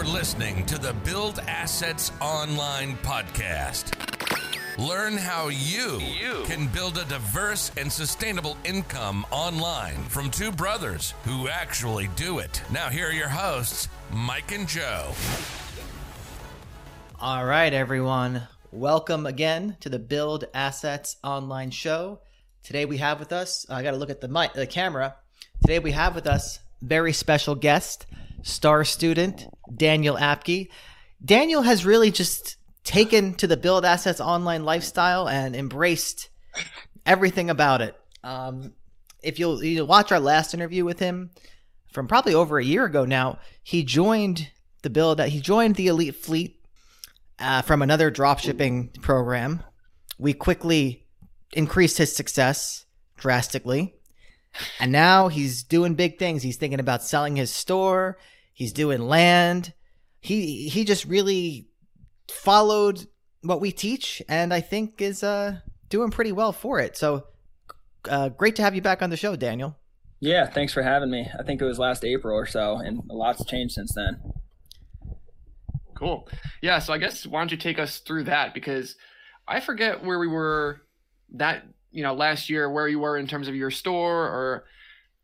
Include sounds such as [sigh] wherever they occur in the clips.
You're listening to the Build Assets Online podcast. Learn how you, You. can build a diverse and sustainable income online from two brothers who actually do it. Now, here are your hosts, Mike and Joe. All right, everyone. Welcome again to the Build Assets Online Show. Today we have with us, I got to look at the mic, the camera. Today we have with us very special guest, star student Daniel Apke. Daniel has really just taken to the Build Assets Online lifestyle and embraced everything about it. Um, if you'll, you'll watch our last interview with him from probably over a year ago now, he joined the build. He joined the Elite Fleet uh, from another dropshipping program. We quickly increased his success drastically. And now he's doing big things. He's thinking about selling his store. He's doing land. He he just really followed what we teach and I think is uh doing pretty well for it. So uh, great to have you back on the show, Daniel. Yeah, thanks for having me. I think it was last April or so, and a lot's changed since then. Cool. Yeah. So I guess why don't you take us through that because I forget where we were that you know last year where you were in terms of your store or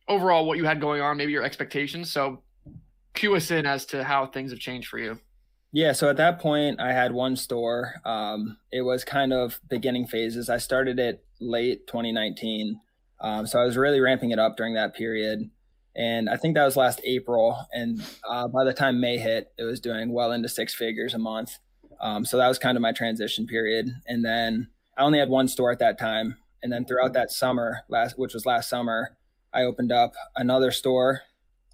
overall what you had going on, maybe your expectations. So cue us in as to how things have changed for you. Yeah, so at that point, I had one store. Um, it was kind of beginning phases. I started it late 2019, um, so I was really ramping it up during that period. And I think that was last April. And uh, by the time May hit, it was doing well into six figures a month. Um, so that was kind of my transition period. And then I only had one store at that time. And then throughout that summer, last which was last summer, I opened up another store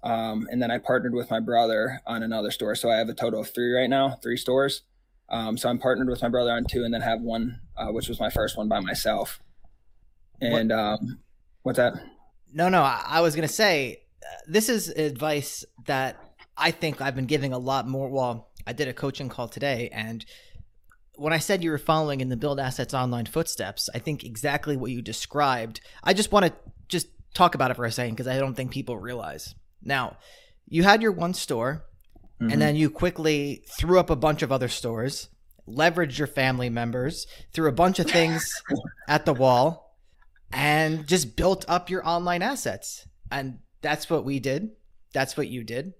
um, and then I partnered with my brother on another store. So I have a total of three right now, three stores. Um, so I'm partnered with my brother on two, and then have one, uh, which was my first one by myself. And um, what's that? No, no, I, I was gonna say uh, this is advice that I think I've been giving a lot more. Well, I did a coaching call today, and when I said you were following in the Build Assets Online footsteps, I think exactly what you described. I just want to just talk about it for a second because I don't think people realize. Now, you had your one store, Mhm. and then you quickly threw up a bunch of other stores, leveraged your family members, threw a bunch of things [laughs] at the wall, and just built up your online assets. And that's what we did. That's what you did.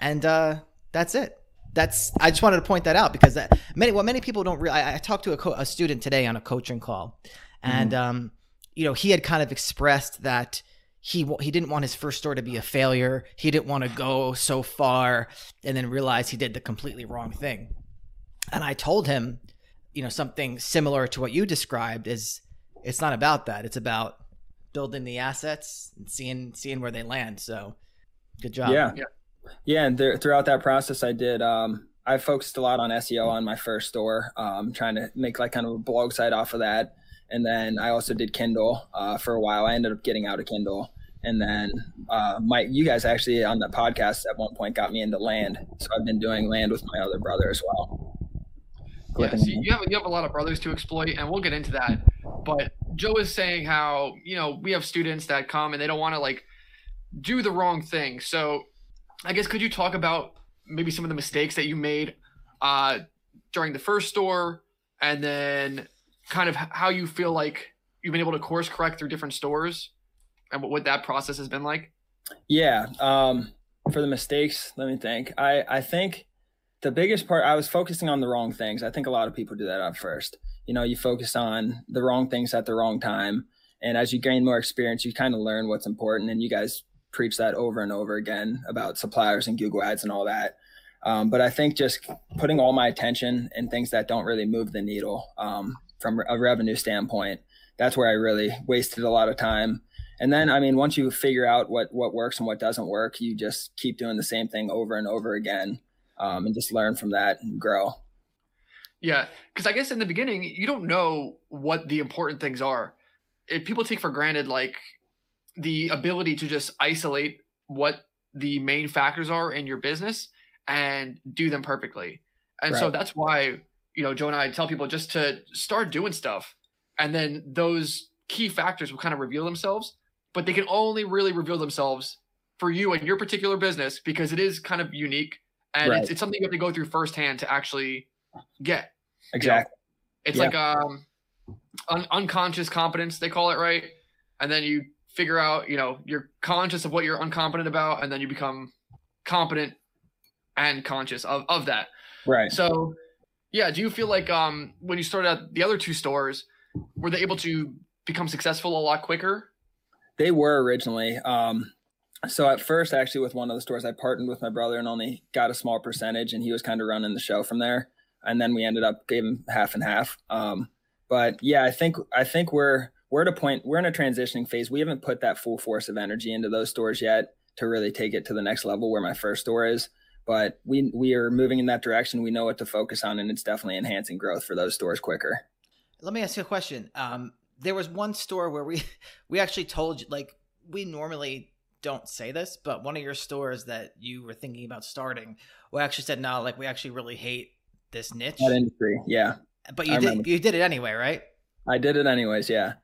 And uh, that's it. That's I just wanted to point that out because that, many what many people don't realize. I, I talked to a, co- a student today on a coaching call, and um, you know he had kind of expressed that he he didn't want his first store to be a failure. He didn't want to go so far and then realize he did the completely wrong thing. And I told him, you know, something similar to what you described is it's not about that. It's about building the assets and seeing seeing where they land. So, good job. yeah, Yeah. yeah. And there, throughout that process, I did. Um, I focused a lot on SEO on my first store, um, trying to make like kind of a blog site off of that. And then I also did Kindle uh, for a while. I ended up getting out of Kindle. And then uh, Mike, you guys actually on the podcast at one point got me into land. So I've been doing land with my other brother as well. Yeah, so you have you have a lot of brothers to exploit, and we'll get into that. But Joe is saying how you know we have students that come and they don't want to like do the wrong thing. So I guess could you talk about maybe some of the mistakes that you made uh, during the first store, and then kind of how you feel like you've been able to course correct through different stores, and what, what that process has been like. Yeah. Um, for the mistakes, let me think. I, I think the biggest part, I was focusing on the wrong things. I think a lot of people do that at first. You know, you focus on the wrong things at the wrong time. And as you gain more experience, you kind of learn what's important. And you guys preach that over and over again about suppliers and Google Ads and all that. Um, but I think just putting all my attention in things that don't really move the needle um, from a revenue standpoint, that's where I really wasted a lot of time and then i mean once you figure out what what works and what doesn't work you just keep doing the same thing over and over again um, and just learn from that and grow Yeah, because I guess in the beginning you don't know what the important things are. If people take for granted like the ability to just isolate what the main factors are in your business and do them perfectly. And so that's why, you know, Joe and I tell people just to start doing stuff and then those key factors will kind of reveal themselves, but they can only really reveal themselves for you and your particular business because it is kind of unique and Right. it's, it's something you have to go through firsthand to actually get. Exactly. It's Yeah. like um, un- unconscious competence they call it, right? And then you figure out, you know, you're conscious of what you're uncompetent about, and then you become competent and conscious of of that. Right. So, yeah, do you feel like um when you started at the other two stores, were they able to become successful a lot quicker? They were originally. Um, so at first, actually, with one of the stores, I partnered with my brother and only got a small percentage, and he was kind of running the show from there. And then we ended up him half and half. Um, but yeah, I think I think we're we're at a point we're in a transitioning phase. We haven't put that full force of energy into those stores yet to really take it to the next level where my first store is. But we we are moving in that direction. We know what to focus on, and it's definitely enhancing growth for those stores quicker. Let me ask you a question. Um, there was one store where we [laughs] we actually told you like we normally don't say this, but one of your stores that you were thinking about starting, we actually said no, like we actually really hate this niche. That industry, yeah, but I you did remember. you did it anyway, right? I did it anyways. Yeah,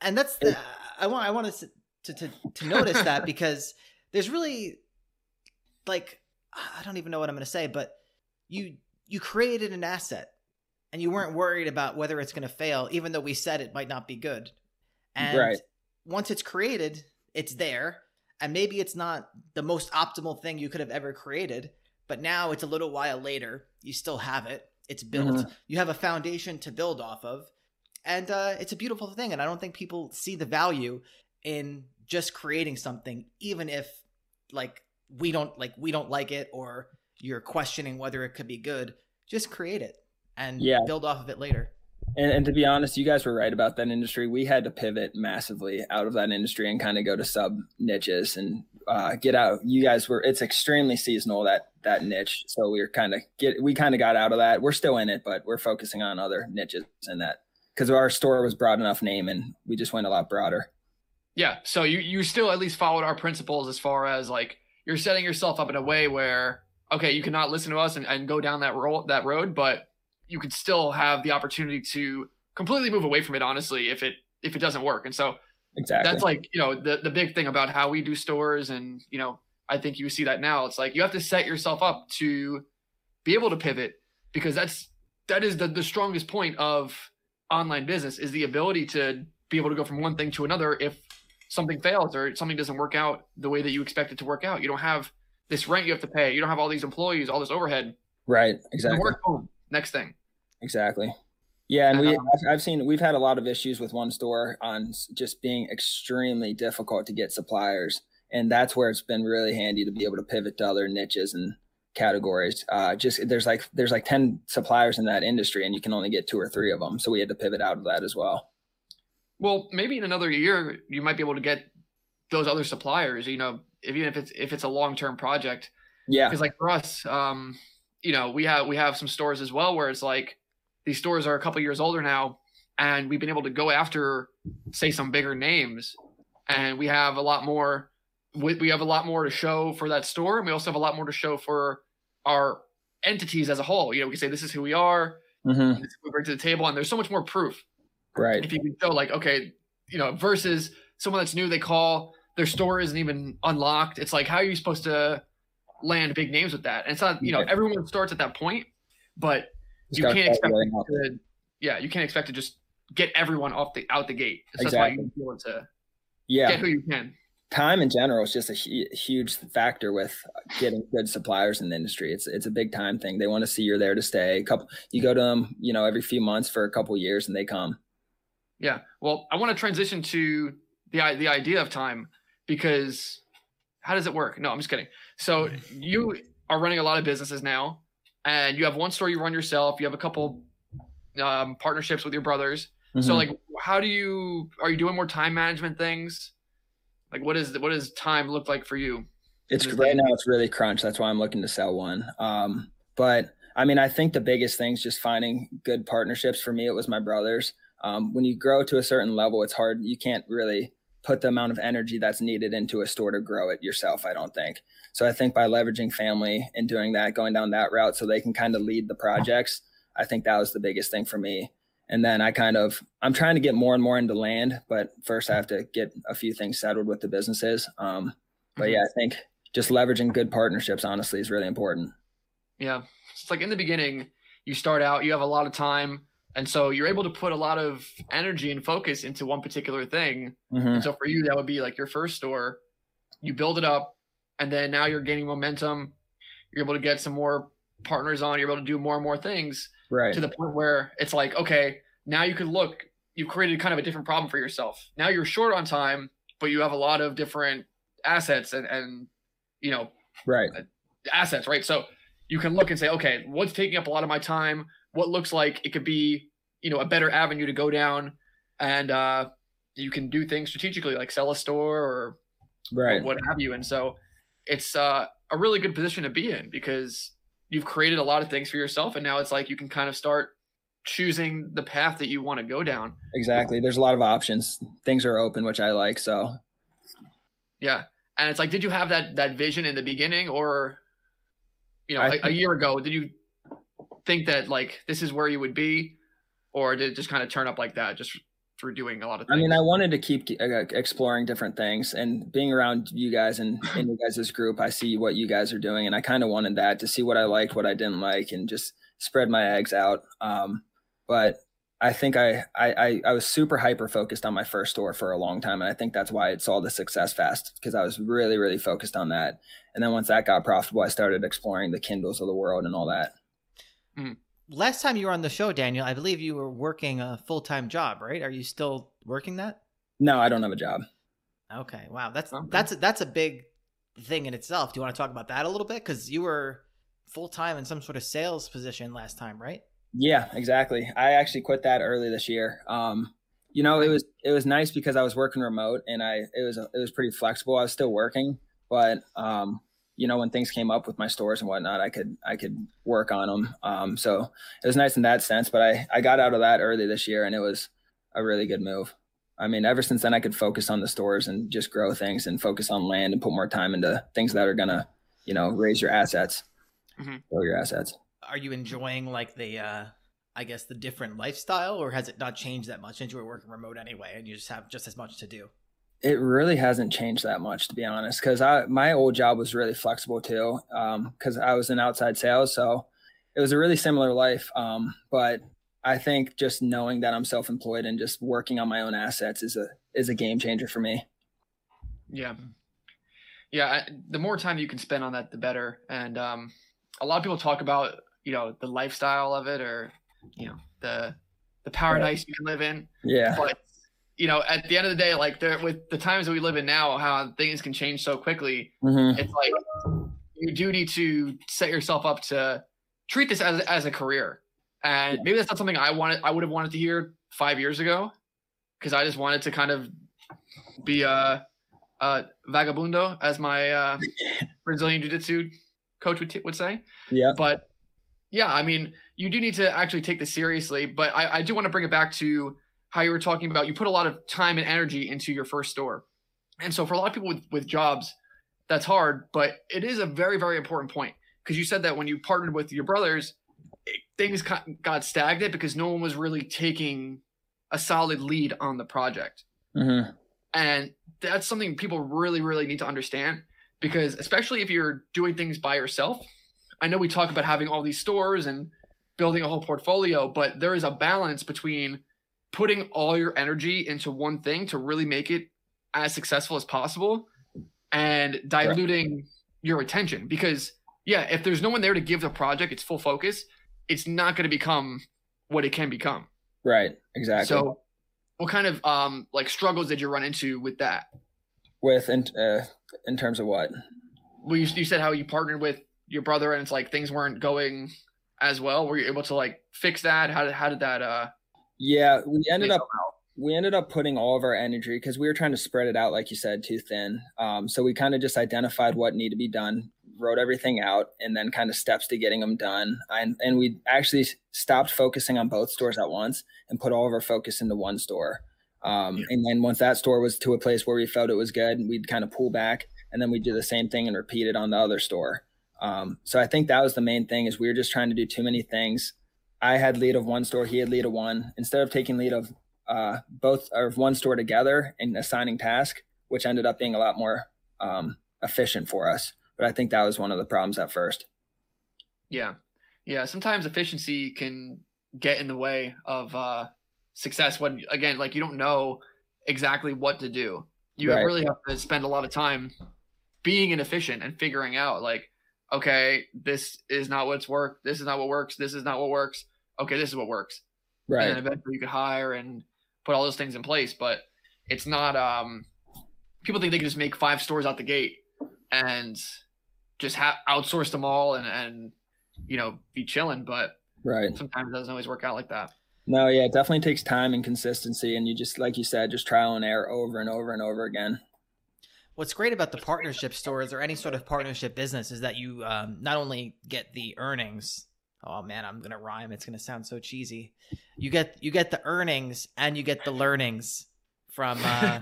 And that's the I want I wanted to to to notice that [laughs] because there's really like I don't even know what I'm going to say, but you you created an asset and you weren't worried about whether it's going to fail, even though we said it might not be good. And Right. once it's created, it's there, and maybe it's not the most optimal thing you could have ever created, but now it's a little while later. You still have it. It's built. Mhm. You have a foundation to build off of, and uh, it's a beautiful thing. And I don't think people see the value in just creating something, even if like we don't like we don't like it or you're questioning whether it could be good. Just create it and Yeah. build off of it later. And, and to be honest, you guys were right about that industry. We had to pivot massively out of that industry and kind of go to sub niches and uh, get out. You guys were it's extremely seasonal that that niche, so we were kind of get we kind of got out of that. We're still in it, but we're focusing on other niches in that because our store was broad enough name and we just went a lot broader. Yeah. So you you still at least followed our principles as far as like you're setting yourself up in a way where okay, you cannot listen to us and, and go down that road that road, but you could still have the opportunity to completely move away from it, honestly, if it if it doesn't work. And so Exactly. that's like, you know, the the big thing about how we do stores and, you know, I think you see that now. It's like you have to set yourself up to be able to pivot because that's that is the the strongest point of online business is the ability to be able to go from one thing to another if something fails or something doesn't work out the way that you expect it to work out. You don't have this rent you have to pay. You don't have all these employees, all this overhead. right. Exactly. Boom, next thing. Exactly. Yeah, and we Um, I've- I've seen we've had a lot of issues with one store on just being extremely difficult to get suppliers, and that's where it's been really handy to be able to pivot to other niches and categories. Uh, just there's like there's like ten suppliers in that industry, and you can only get two or three of them, so we had to pivot out of that as well. Well, maybe in another year you might be able to get those other suppliers. You know, if, even if it's if it's a long term project. Yeah, Because like for us, um, you know, we have we have some stores as well where it's like these stores are a couple years older now, and we've been able to go after say some bigger names, and we have a lot more. We, we have a lot more to show for that store, and we also have a lot more to show for our entities as a whole. You know, we can say this is who we are, hmm this is what we bring to the table, and there's so much more proof right, if you can show like okay you know versus someone that's new they call their store isn't even unlocked it's like how are you supposed to land big names with that and it's not you know everyone starts at that point but Just you can't expect to, yeah you can't expect to just get everyone off the out the gate so that's why you Exactly. to Yeah, get who you can time in general is just a huge factor with getting good suppliers in the industry. It's it's a big time thing. They want to see you're there to stay. A couple, you go to them, you know, every few months for a couple years, and they come. Yeah. Well, I want to transition to the the idea of time because how does it work? No, I'm just kidding. So you are running a lot of businesses now, and you have one store you run yourself. You have a couple um, partnerships with your brothers. So Mhm. like, how do you are you doing more time management things? Like, what is what does time look like for you? It's right now. It's really crunch. That's why I'm looking to sell one. Um, but I mean, I think the biggest thing is just finding good partnerships. For me, it was my brothers. Um, when you grow to a certain level, it's hard. You can't really put the amount of energy that's needed into a store to grow it yourself. I don't think. So I think by leveraging family and doing that, going down that route, so they can kind of lead the projects. I think that was the biggest thing for me. And then I kind of I'm trying to get more and more into land, but first I have to get a few things settled with the businesses. Um, but Mhm. yeah, I think just leveraging good partnerships honestly is really important. Yeah. It's like in the beginning, you start out, you have a lot of time. And so you're able to put a lot of energy and focus into one particular thing. Mm-hmm. And so for you, that would be like your first store. You build it up, and then now you're gaining momentum. You're able to get some more partners on. You're able to do more and more things Right. to the point where it's like, okay, now you can look. you've created kind of a different problem for yourself. Now you're short on time, but you have a lot of different assets and and you know right. assets, right? So you can look and say, okay, what's taking up a lot of my time? What looks like it could be, you know, a better avenue to go down, and uh, you can do things strategically, like sell a store or Right. or what have you. And so it's uh, a really good position to be in because you've created a lot of things for yourself, and now it's like you can kind of start choosing the path that you want to go down. Exactly. There's a lot of options. Things are open, which I like. So Yeah, and it's like, did you have that that vision in the beginning, or you know, I a, year ago, did you think that like this is where you would be, or did it just kind of turn up like that just through doing a lot of things? I mean, I wanted to keep uh, exploring different things and being around you guys and [laughs] in you guys' group. I see what you guys are doing, and I kind of wanted that to see what I liked, what I didn't like, and just spread my eggs out. Um, but I think I, I I I was super hyper focused on my first store for a long time, and I think that's why it saw the success fast because I was really really focused on that. And then once that got profitable, I started exploring the Kindles of the world and all that. Last time you were on the show, Daniel, I believe you were working a full time job, right? Are you still working that? No, I don't have a job. Okay, wow, that's Okay. that's that's a big thing in itself. Do you want to talk about that a little bit? Because you were full time in some sort of sales position last time, right? Yeah, exactly. I actually quit that early this year. Um, you know, it was it was nice because I was working remote and I it was it was pretty flexible. I was still working, but um, you know, when things came up with my stores and whatnot, I could I could work on them. Um, so it was nice in that sense. But I I got out of that early this year, and it was a really good move. I mean, ever since then, I could focus on the stores and just grow things and focus on land and put more time into things that are gonna, you know, raise your assets, Mhm. grow your assets. Are you enjoying like the uh I guess the different lifestyle or has it not changed that much since you were working remote anyway and you just have just as much to do? It really hasn't changed that much to be honest because i my old job was really flexible too because i was in outside sales so it was a really similar life um, but i think just knowing that i'm self-employed and just working on my own assets is a is a game changer for me Yeah. Yeah. I, the more time you can spend on that, the better. And um, a lot of people talk about, you know, the lifestyle of it or, you know, the, the paradise you can live in. yeah But, you know, at the end of the day, like there, with the times that we live in now, how things can change so quickly, hmm it's like you do need to set yourself up to treat this as, as a career. And maybe that's not something I wanted, I would have wanted to hear five years ago because I just wanted to kind of be a, a vagabundo, as my uh, Brazilian Jiu Jitsu coach would, t- would say. yeah But yeah, I mean, you do need to actually take this seriously. But I, I do want to bring it back to how you were talking about you put a lot of time and energy into your first store. And so for a lot of people with, with jobs, that's hard, but it is a very, very important point because you said that when you partnered with your brothers, it, things got, got stagnant because no one was really taking a solid lead on the project. hmm And that's something people really, really need to understand because, especially if you're doing things by yourself, I know we talk about having all these stores and building a whole portfolio, but there is a balance between putting all your energy into one thing to really make it as successful as possible and diluting your attention. Because, yeah, if there's no one there to give the project its full focus, it's not going to become what it can become. right exactly So, what kind of um like struggles did you run into with that? with in, uh, in terms of what Well, you, you said how you partnered with your brother, and it's like things weren't going as well. Were you able to like fix that? How did how did that uh? Yeah we ended up we ended up putting all of our energy because we were trying to spread it out, like you said, too thin. Um, so we kind of just identified what needed to be done, wrote everything out, and then kind of steps to getting them done. And and we actually stopped focusing on both stores at once and put all of our focus into one store. Um, Yeah. And then once that store was to a place where we felt it was good, we'd kind of pull back, and then we'd do the same thing and repeat it on the other store. Um, so I think that was the main thing is we were just trying to do too many things. I had lead of one store, he had lead of one. Instead of taking lead of uh, both of one store together and assigning task, which ended up being a lot more um, efficient for us. But I think that was one of the problems at first. Yeah. Yeah. Sometimes efficiency can get in the way of uh, success when, again, like you don't know exactly what to do. You Right. really have to spend a lot of time being inefficient and figuring out, like, okay, this is not what's worked. This is not what works. This is not what works. Okay, this is what works. And Right. then eventually you could hire and put all those things in place. But it's not, um, people think they can just make five stores out the gate and just ha- outsource them all and, and, you know, be chilling. But Right. sometimes it doesn't always work out like that. No, yeah, it definitely takes time and consistency, and you just like you said, just trial and error over and over and over again. What's great about the partnership stores or any sort of partnership business is that you um, not only get the earnings. Oh man, I'm gonna rhyme. It's gonna sound so cheesy. You get you get the earnings and you get the learnings from uh,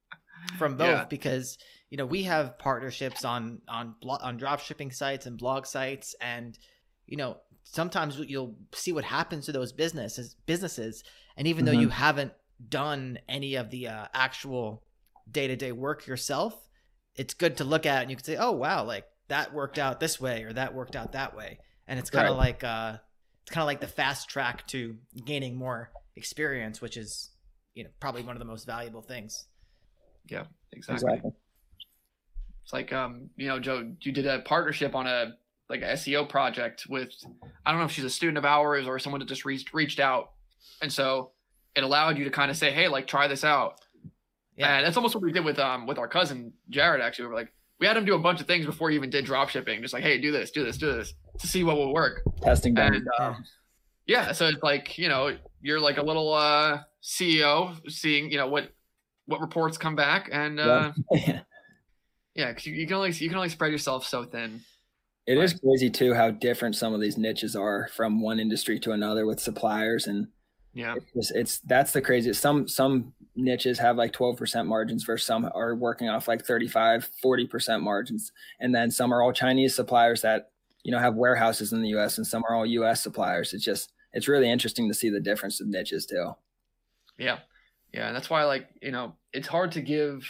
[laughs] from both Yeah. because you know we have partnerships on on blo- on drop shipping sites and blog sites and you know sometimes you'll see what happens to those businesses businesses and even though Mhm. you haven't done any of the uh, actual day-to-day work yourself it's good to look at and you can say oh wow like that worked out this way or that worked out that way and it's kind of Right. like uh it's kind of like the fast track to gaining more experience which is you know probably one of the most valuable things Exactly. Exactly. It's like, um, you know, Joe, you did a partnership on a like a SEO project with, I don't know if she's a student of ours or someone that just reached reached out, and so it allowed you to kind of say, hey, like try this out. Yeah. And that's almost what we did with um with our cousin Jared. Actually, we were like, we had him do a bunch of things before he even did drop shipping, just like, hey, do this, do this, do this, to see what will work. Testing done. And um, yeah, so it's like you know, you're like a little uh CEO, seeing you know what what reports come back, and uh, [laughs] Yeah. yeah, 'cause you, you can only you can only spread yourself so thin. It is crazy too how different some of these niches are from one industry to another with suppliers and Yeah, it's, it's that's the craziest. Some some niches have like 12% margins versus some are working off like 35 40% margins. And then some are all chinese suppliers that you know have warehouses in the us and some are all us suppliers. It's just it's really interesting to see the difference of niches too. Yeah, yeah, and that's why like you know it's hard to give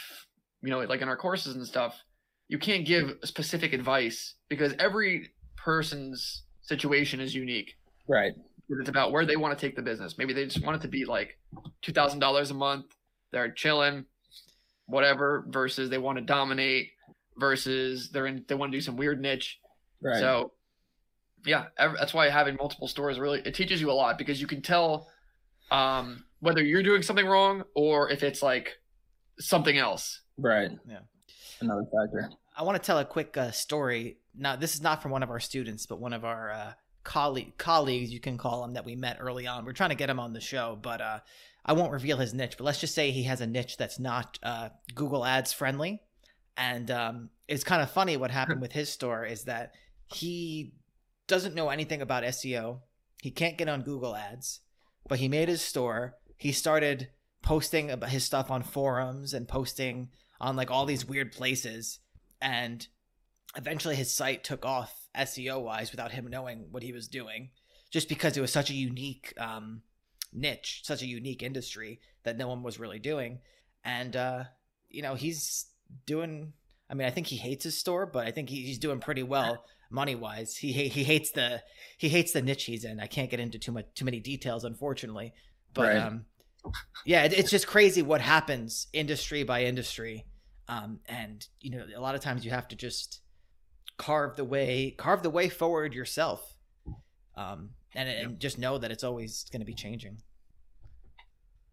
you know like in our courses and stuff, you can't give specific advice because every person's situation is unique. right It's about where they want to take the business. Maybe they just want it to be like two thousand dollars a month. They're chilling, whatever. Versus they want to dominate. Versus they're in. They want to do some weird niche. right So, yeah, ev- that's why having multiple stores really it teaches you a lot because you can tell um, whether you're doing something wrong or if it's like something else. right Yeah. another factor I want to tell a quick uh, story. Now, this is not from one of our students, but one of our uh, colleague colleagues, you can call him, that we met early on. We're trying to get him on the show, but uh, I won't reveal his niche. But let's just say he has a niche that's not uh, Google Ads friendly, and um, it's kind of funny what happened with his store is that he doesn't know anything about SEO. He can't get on Google Ads, but he made his store. He started posting about his stuff on forums and posting on like all these weird places and eventually his site took off SEO wise without him knowing what he was doing, just because it was such a unique um, niche, such a unique industry that no one was really doing. And uh, you know, he's doing. I mean, I think he hates his store, but I think he's doing pretty well money wise. He he hates the he hates the niche he's in. I can't get into too much too many details, unfortunately. But Right. um, yeah, it, it's just crazy what happens industry by industry um, and you know a lot of times you have to just carve the way carve the way forward yourself um, and, and just know that it's always going to be changing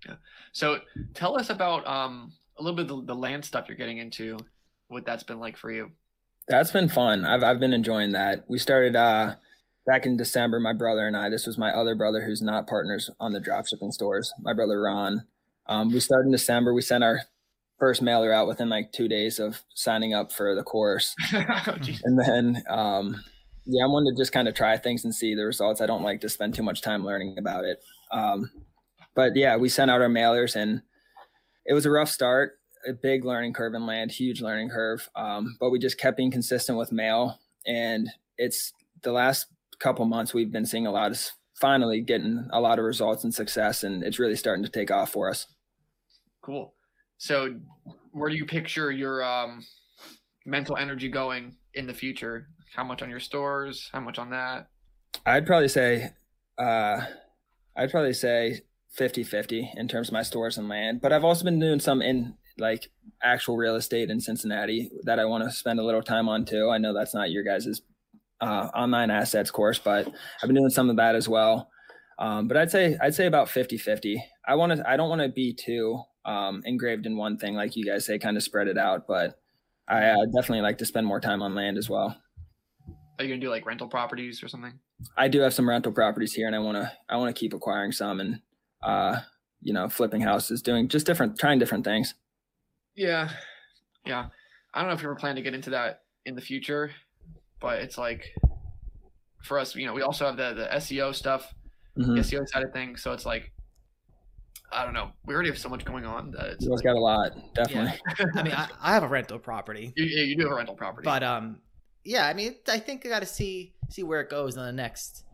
yeah. So tell us about um, a little bit of the, the land stuff you're getting into, what that's been like for you. That's been fun. I've I've been enjoying that. We started uh back in December, my brother and I. This was my other brother who's not partners on the dropshipping stores, my brother Ron. Um, we started in December. We sent our first mailer out within like two days of signing up for the course. [laughs] Oh. And then um yeah, I'm one to just kind of try things and see the results. I don't like to spend too much time learning about it. Um but yeah, we sent out our mailers and it was a rough start a big learning curve in land, huge learning curve. Um, but we just kept being consistent with mail, and it's the last couple months we've been seeing a lot of finally getting a lot of results and success, and it's really starting to take off for us. cool. So where do you picture your um, mental energy going in the future? How much on your stores? How much on that? I'd probably say, uh, I'd probably say 50 50 in terms of my stores and land. But I've also been doing some in like actual real estate in Cincinnati that I want to spend a little time on too. I know that's not your guys's uh, online assets course, but I've been doing some of that as well. Um, but I'd say I'd say about 50 50. I want to I don't want to be too um, engraved in one thing like you guys say, kind of spread it out. But I uh, definitely like to spend more time on land as well. Are you gonna do like rental properties or something? I do have some rental properties here, and I want to I want to keep acquiring some and uh, you know flipping houses, doing just different, trying different things. Yeah, yeah. I don't know if you were planning to get into that in the future, but it's like for us, you know, we also have the the SEO stuff, Mhm. SEO side of things. So it's like, I don't know. We already have so much going on that it's You guys like, got a lot, definitely. I mean, I, I have a rental property, you, you do have a rental property, but um, yeah. I mean, I think I got to see see where it goes in the next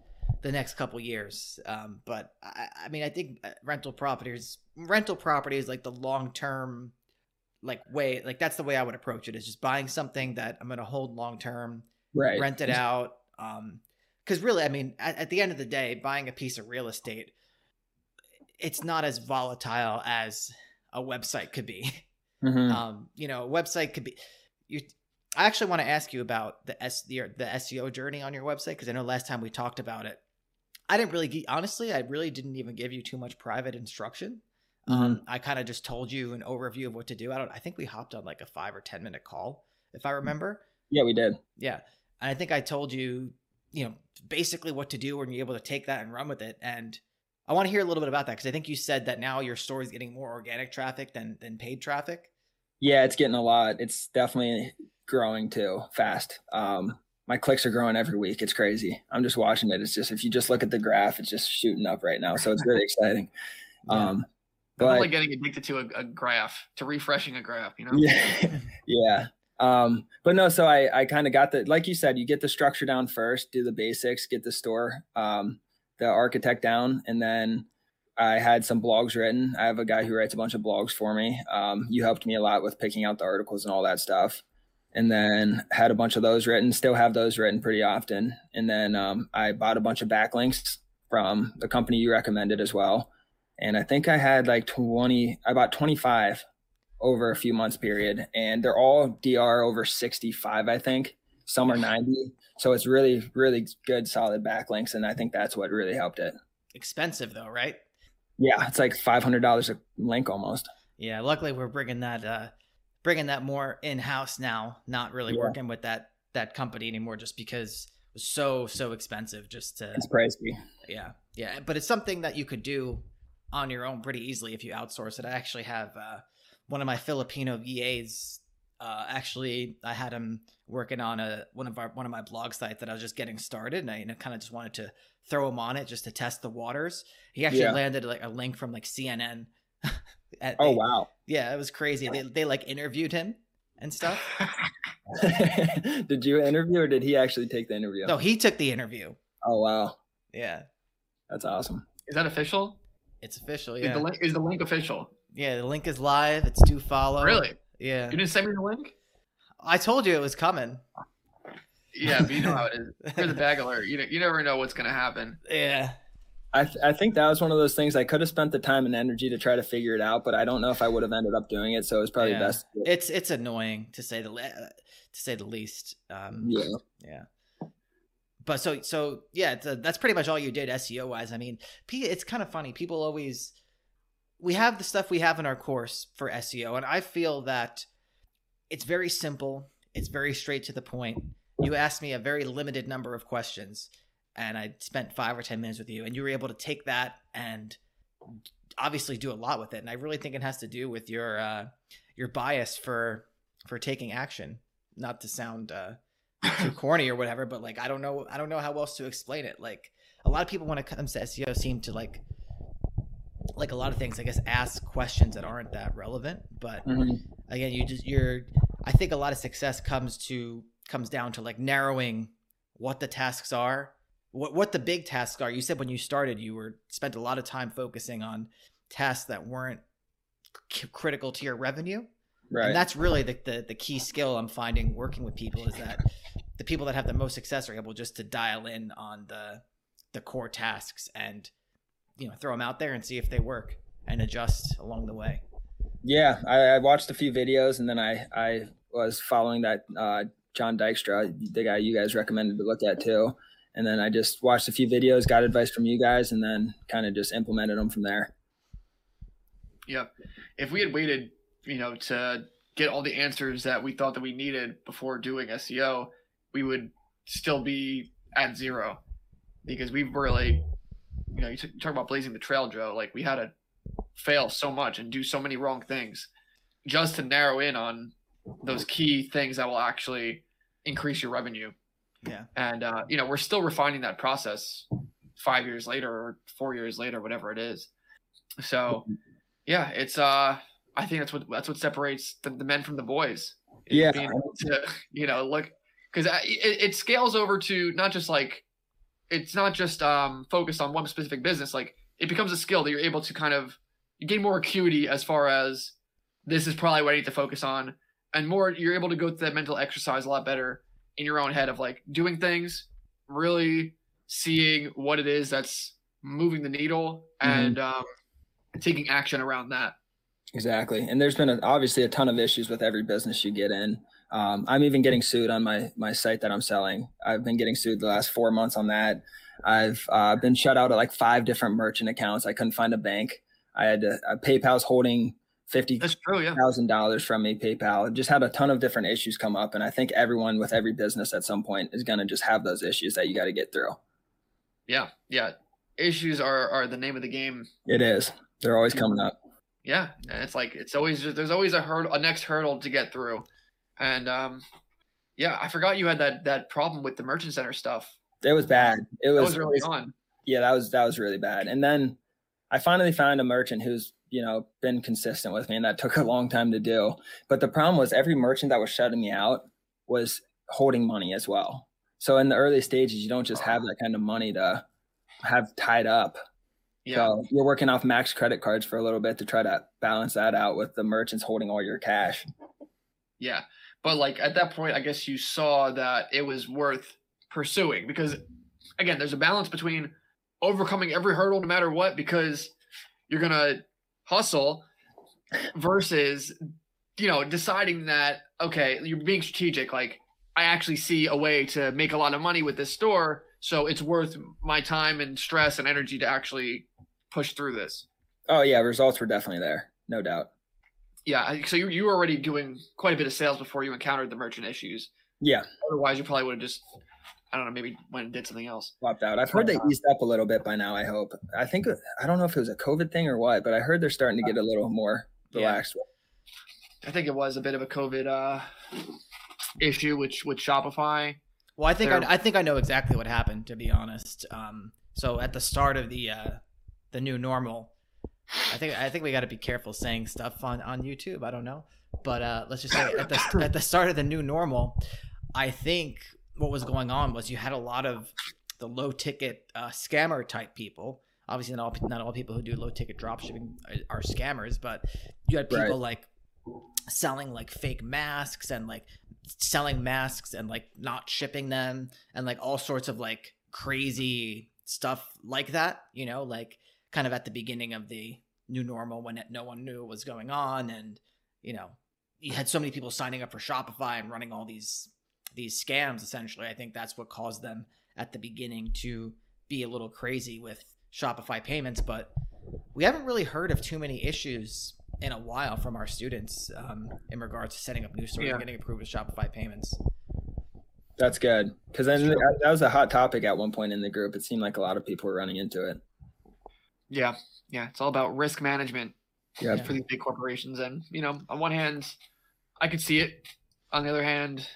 the next couple years. Um, but I, I mean, I think uh, rental properties rental property is like the long term like way like that's the way I would approach it is just buying something that I'm going to hold long term right. rent it out. Um, because really, I mean, at, at the end of the day, buying a piece of real estate, it's not as volatile as a website could be. Mhm. Um, you know, a website could be. You, I actually want to ask you about the S the, the SEO journey on your website because I know last time we talked about it, I didn't really honestly, I really didn't even give you too much private instruction. Um, I kind of just told you an overview of what to do. I don't. I think we hopped on like a five or ten minute call, if I remember. Yeah, we did. Yeah. And I think I told you, you know, basically what to do when you're able to take that and run with it. And I want to hear a little bit about that because I think you said that now your store is getting more organic traffic than than paid traffic. Yeah, it's getting a lot. It's definitely growing too fast. Um, my clicks are growing every week. It's crazy. I'm just watching it. It's just if you just look at the graph, it's just shooting up right now. So it's really [laughs] exciting. Yeah. Um, I'm but like getting addicted to a, a graph, to refreshing a graph. You know? yeah, [laughs] yeah. Um, but no, so I I kind of got the like you said, you get the structure down first, do the basics, get the store, um, the architect down, and then I had some blogs written. I have a guy who writes a bunch of blogs for me. Um, you helped me a lot with picking out the articles and all that stuff. And then had a bunch of those written, still have those written pretty often. And then um, I bought a bunch of backlinks from the company you recommended as well. And I think I had like 20, I bought 25 over a few months period and they're all dr over 65 i think some are 90 so it's really really good solid backlinks and i think that's what really helped it Expensive though, right? yeah it's like $500 a link almost Yeah. Luckily, we're bringing that uh bringing that more in house now. Not really Yeah. working with that that company anymore, just because it was so so expensive. Just to it's pricey Yeah, yeah, but it's something that you could do on your own pretty easily if you outsource it. I actually have uh, one of my Filipino VAs. Uh, actually, I had him working on a one of our one of my blog sites that I was just getting started, and I you know, kind of just wanted to throw him on it just to test the waters. He actually Yeah. landed like a link from like CNN. [laughs] At- oh they- wow Yeah, it was crazy. They they like interviewed him and stuff. [laughs] did you interview or did he actually take the interview No, he took the interview. oh wow Yeah, that's awesome Is that official? it's official. Is Yeah, the link is the link official? yeah. The link is live. It's do-follow. Really? Yeah. You didn't send me the link? I told you it was coming. Yeah, but you know how it is. [laughs] You're the bag alert. You, know, you never know what's gonna happen. yeah. I, th- I think that was one of those things I could have spent the time and energy to try to figure it out, but I don't know if I would have ended up doing it. So it was probably Yeah. best. It's it's annoying to say the le- to say the least. Um, yeah. yeah. But so so yeah, it's, uh, that's pretty much all you did SEO wise. I mean, P- it's kind of funny. People always we have the stuff we have in our course for SEO, and I feel that it's very simple. It's very straight to the point. You asked me a very limited number of questions, and I spent five or ten minutes with you, and you were able to take that and obviously do a lot with it. And I really think it has to do with your uh, your bias for for taking action. Not to sound uh, too [laughs] corny or whatever, but like I don't know I don't know how else to explain it. Like a lot of people when it comes to SEO seem to like like a lot of things, I guess, ask questions that aren't that relevant. But Mhm. again, you just you're I think a lot of success comes to comes down to like narrowing what the tasks are, what what the big tasks are. You said when you started, you were spent a lot of time focusing on tasks that weren't c- critical to your revenue Right. and that's really the, the the key skill i'm finding working with people is that the people that have the most success are able just to dial in on the the core tasks and you know throw them out there and see if they work and adjust along the way. Yeah, I, I watched a few videos and then I I was following that uh, Jon Dykstra, the guy you guys recommended to look at too. And then I just watched a few videos, got advice from you guys, and then kind of just implemented them from there. Yep. If we had waited, you know, to get all the answers that we thought that we needed before doing SEO, we would still be at zero because we've really, you know, you talk about blazing the trail, Joe. Like we had to fail so much and do so many wrong things just to narrow in on those key things that will actually increase your revenue. Yeah. And uh, you know, we're still refining that process five years later or four years later, whatever it is. So yeah, it's uh I think that's what that's what separates the, the men from the boys. Yeah. Being able to, you know, look because it, it scales over to not just like it's not just um focused on one specific business. Like it becomes a skill that you're able to kind of gain more acuity as far as this is probably what I need to focus on, and more you're able to go through that mental exercise a lot better in your own head of like doing things, really seeing what it is that's moving the needle, Mhm. and um, taking action around that. Exactly. And there's been a, obviously a ton of issues with every business you get in. Um, I'm even getting sued on my my site that I'm selling. I've been getting sued the last four months on that. I've uh, been shut out of like five different merchant accounts. I couldn't find a bank. I had to, uh, PayPal's holding fifty true, yeah. thousand dollars from me. PayPal just had a ton of different issues come up, and I think everyone with every business at some point is going to just have those issues that you got to get through. Yeah, yeah. Issues are are the name of the game. It is. They're always coming up. Yeah, and it's like it's always just, there's always a hurdle, a next hurdle to get through, and um, yeah, I forgot you had that that problem with the merchant center stuff. It was bad. It was, was really on. yeah, that was that was really bad. And then I finally found a merchant who's you know been consistent with me, and that took a long time to do. But the problem was every merchant that was shutting me out was holding money as well. So in the early stages, you don't just have that kind of money to have tied up. Yeah, So you're working off max credit cards for a little bit to try to balance that out with the merchants holding all your cash. yeah. But like at that point, I guess you saw that it was worth pursuing because, again, there's a balance between overcoming every hurdle no matter what because you're gonna hustle versus you know deciding that okay you're being strategic like i actually see a way to make a lot of money with this store so it's worth my time and stress and energy to actually push through this Oh yeah, results were definitely there, no doubt. Yeah so you, you were already doing quite a bit of sales before you encountered the merchant issues Yeah, otherwise you probably would have just i don't know maybe went and did something else swapped out. I've heard they eased up a little bit by now. I hope. I think I don't know if it was a COVID thing or what, but I heard they're starting to get a little more Yeah. relaxed. i think it was a bit of a covid uh issue which with shopify Well, I think I, I think I know exactly what happened. To be honest, um, so at the start of the uh, the new normal, I think I think we got to be careful saying stuff on on YouTube. I don't know, but uh, let's just say [coughs] at the at the start of the new normal, I think what was going on was you had a lot of the low ticket uh, scammer type people. Obviously, not all not all people who do low ticket drop shipping are, are scammers, but you had people Right. like selling like fake masks and like selling masks and like not shipping them and like all sorts of like crazy stuff like that you know like kind of at the beginning of the new normal when no one knew what was going on and you know you had so many people signing up for shopify and running all these these scams essentially i think that's what caused them at the beginning to be a little crazy with shopify payments but we haven't really heard of too many issues in a while from our students um, in regards to setting up new stores Yeah. and getting approved with Shopify payments. That's good because then that that was a hot topic at one point in the group. It seemed like a lot of people were running into it. Yeah yeah it's all about risk management Yeah, for these big corporations. And you know, on one hand, I could see it. On the other hand,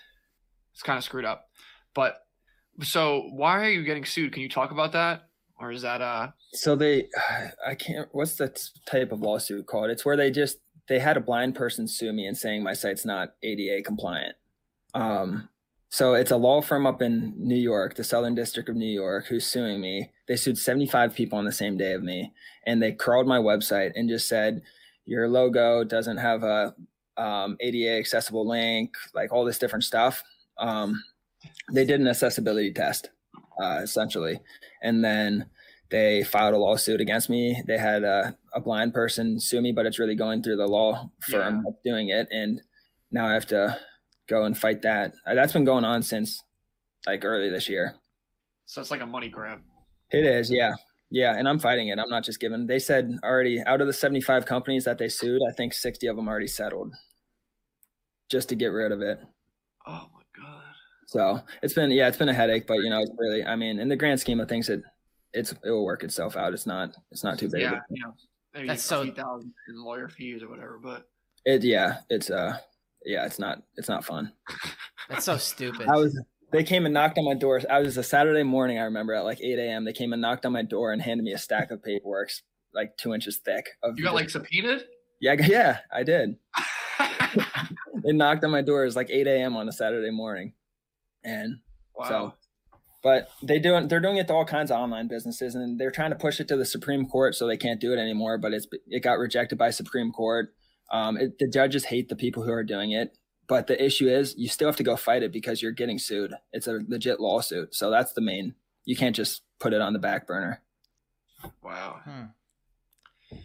it's kind of screwed up. But so, why are you getting sued? Can you talk about that, or is that uh? So they, [sighs] I can't. What's the type of lawsuit called? It's where they just they had a blind person sue me and saying my site's not ADA compliant. Um, so it's a law firm up in New York, the Southern District of New York, who's suing me. They sued 75 people on the same day of me, and they crawled my website and just said your logo doesn't have a um, ADA accessible link, like all this different stuff. Um, they did an accessibility test, uh, essentially, and then they filed a lawsuit against me. They had a, a blind person sue me, but it's really going through the law firm Yeah. doing it, and now I have to go and fight that. That's been going on since like early this year. So it's like a money grab. It is, yeah. Yeah, and I'm fighting it. I'm not just giving. They said already out of the 75 companies that they sued, I think 60 of them already settled just to get rid of it. Oh my god. So it's been, yeah, it's been a headache, but you know, it's really, I mean, in the grand scheme of things, it, it's, it will work itself out. It's not, it's not too big. Yeah, you know, maybe That's That's so- so thousand in lawyer fees or whatever. But It, yeah, it's, uh, yeah, it's not, it's not fun. That's so stupid. I was, they came and knocked on my door. I was a Saturday morning, I remember at like 8 a.m. They came and knocked on my door and handed me a stack of paperwork, like two inches thick. Of you got like subpoenaed. yeah, yeah, I did. [laughs] They knocked on my door. It was like 8 a.m. on a Saturday morning, and wow. So, but they doing they're doing it to all kinds of online businesses, and they're trying to push it to the Supreme Court so they can't do it anymore. But it's it got rejected by Supreme Court. Um, it, the judges hate the people who are doing it, but the issue is you still have to go fight it because you're getting sued. It's a legit lawsuit, so that's the main. You can't just put it on the back burner. wow. Hmm.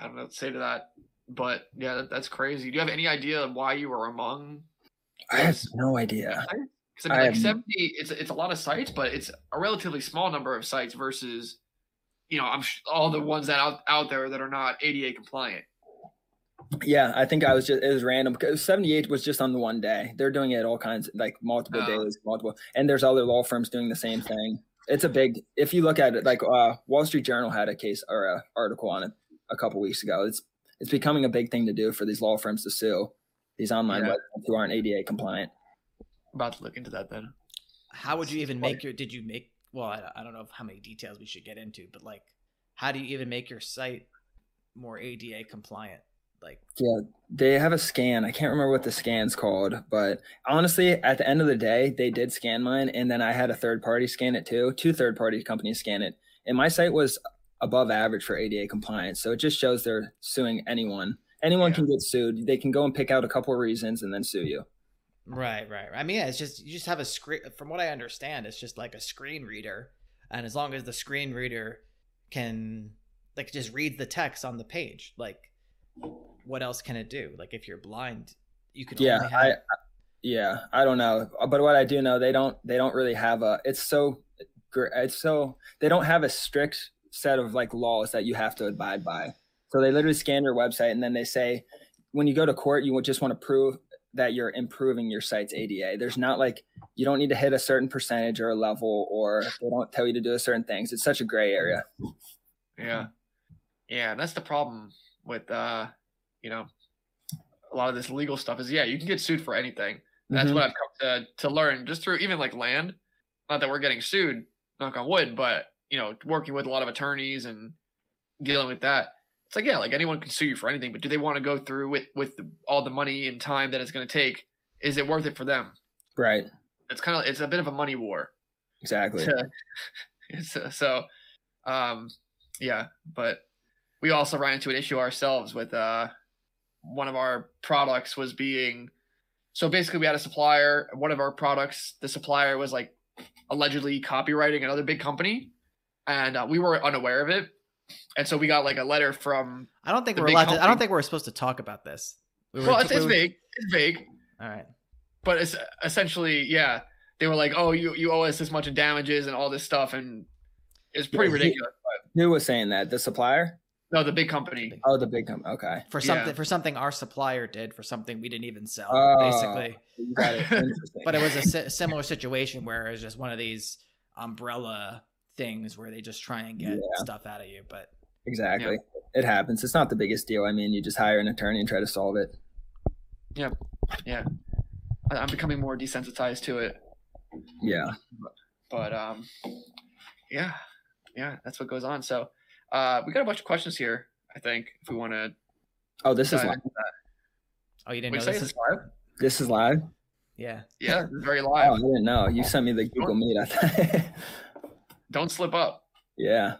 I don't know what to say to that. But yeah, that, that's crazy. Do you have any idea why you were among? I have no idea. Because I mean, I like have- seventy, it's it's a lot of sites, but it's a relatively small number of sites versus, you know, I'm sh- all the ones that out out there that are not ADA compliant. Yeah, I think I was just it was random because 78 was just on the one day. They're doing it all kinds like multiple Oh. days, multiple and there's other law firms doing the same thing. It's a big if you look at it like uh Wall Street Journal had a case or a article on it a couple weeks ago. It's it's becoming a big thing to do for these law firms to sue these online Yeah. websites who aren't ADA compliant. about to look into that then. How would you even make your? Did you make? Well, I, I don't know how many details we should get into, but like, how do you even make your site more ADA compliant? Like, Yeah, they have a scan. I can't remember what the scan's called, but honestly, at the end of the day, they did scan mine, and then I had a third party scan it too. Two third party companies scan it, and my site was above average for ADA compliance. So it just shows they're suing anyone. Anyone Yeah. can get sued. They can go and pick out a couple of reasons and then sue you. right, right. I mean, yeah, it's just you just have a screen. From what I understand, it's just like a screen reader, and as long as the screen reader can like just read the text on the page, like, what else can it do? Like, if you're blind, you can Yeah, only have. I, yeah, I don't know, but what I do know, they don't, they don't really have a. It's so, gr- it's so they don't have a strict set of like laws that you have to abide by. So they literally scan your website and then they say, when you go to court, you would just want to prove that you're improving your site's ADA. There's not like you don't need to hit a certain percentage or a level, or they don't tell you to do certain things. It's such a gray area. Yeah. Yeah, that's the problem with uh, you know, a lot of this legal stuff is yeah, you can get sued for anything. That's Mhm. what I've come to to learn just through even like land. Not that we're getting sued, knock on wood, but you know, working with a lot of attorneys and dealing with that. It's like yeah, like anyone can sue you for anything, but do they want to go through with with the, all the money and time that it's going to take? Is it worth it for them? Right. It's kind of it's a bit of a money war. Exactly. [laughs] so, so um yeah but we also ran into an issue ourselves with uh one of our products was being so basically we had a supplier one of our products the supplier was like allegedly copywriting another big company and uh, we were unaware of it and so we got like a letter from I don't think we're allowed to. I don't think we're supposed to talk about this. We were- well it's, we it's were- vague it's vague All right. but it's essentially yeah they were like oh you you owe us this much in damages and all this stuff and it's pretty Yeah, he- ridiculous Who was saying that? The supplier? No the big company Oh, the big company. Okay. For Yeah. something for something our supplier did for something we didn't even sell, Oh. basically. You got it. [laughs] Interesting. But it was a si- similar situation where it was just one of these umbrella things where they just try and get Yeah. stuff out of you. But Exactly. It happens. It's not the biggest deal. I mean, you just hire an attorney and try to solve it. yeah I- i'm becoming more desensitized to it Yeah. but um yeah yeah that's what goes on so uh we got a bunch of questions here i think if we want to Oh, this is live. oh, you didn't we know say this is live This is live. yeah. yeah it's very [laughs] Oh, live I didn't know. You sent me the Google Meet. I thought. [laughs] don't slip up yeah.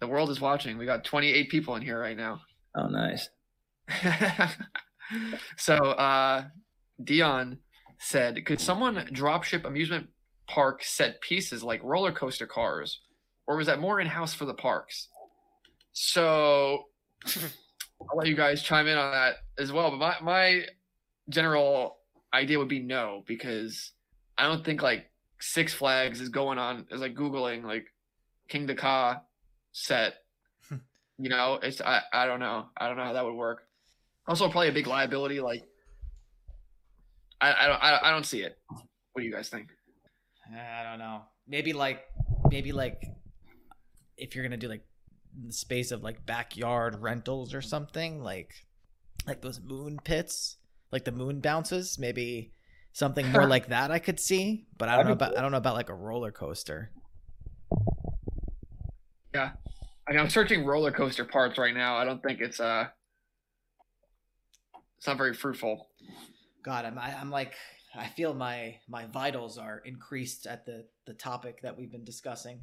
the world is watching we got 28 people in here right now Oh, nice. [laughs] so uh dion said, "Could someone dropship amusement park set pieces like roller coaster cars, or was that more in house for the parks?" So I'll let you guys chime in on that as well. But my my general idea would be no because I don't think like Six Flags is going on is like googling like Kingda Ka set. Hmm. you know, it's I I don't know I don't know how that would work. Also, probably a big liability. Like I I don't I, I don't see it. What do you guys think? I don't know. Maybe like maybe like if you're gonna do like the space of like backyard rentals or something like like those moon pits like the moon bounces maybe something more [laughs] like that i could see but i don't know about i don't know about like a roller coaster. Yeah. I mean, i'm searching roller coaster parts right now. I don't think it's uh it's not very fruitful. God i'm I, i'm like i feel my my vitals are increased at the the topic that we've been discussing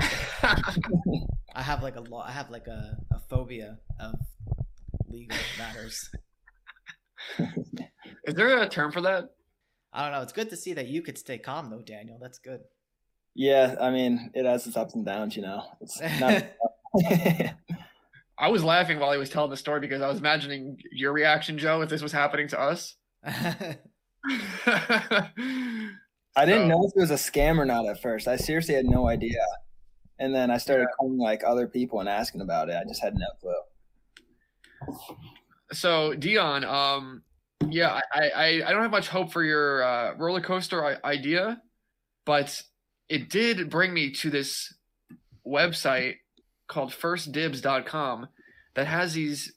[laughs] I have like a lot. I have like a, a phobia of legal [laughs] matters. Is there a term for that? I don't know. It's good to see that you could stay calm though, Daniel. That's good. Yeah, I mean, it has its ups and downs, you know. It's not [laughs] [laughs] I was laughing while he was telling the story because I was imagining your reaction, Joe, if this was happening to us. I didn't So- know if it was a scam or not at first. I seriously had no idea. And then I started calling like other people and asking about it. I just had no clue. so Dion, um, yeah, I, I, I don't have much hope for your uh, roller coaster idea, but it did bring me to this website called 1stDibs.com that has these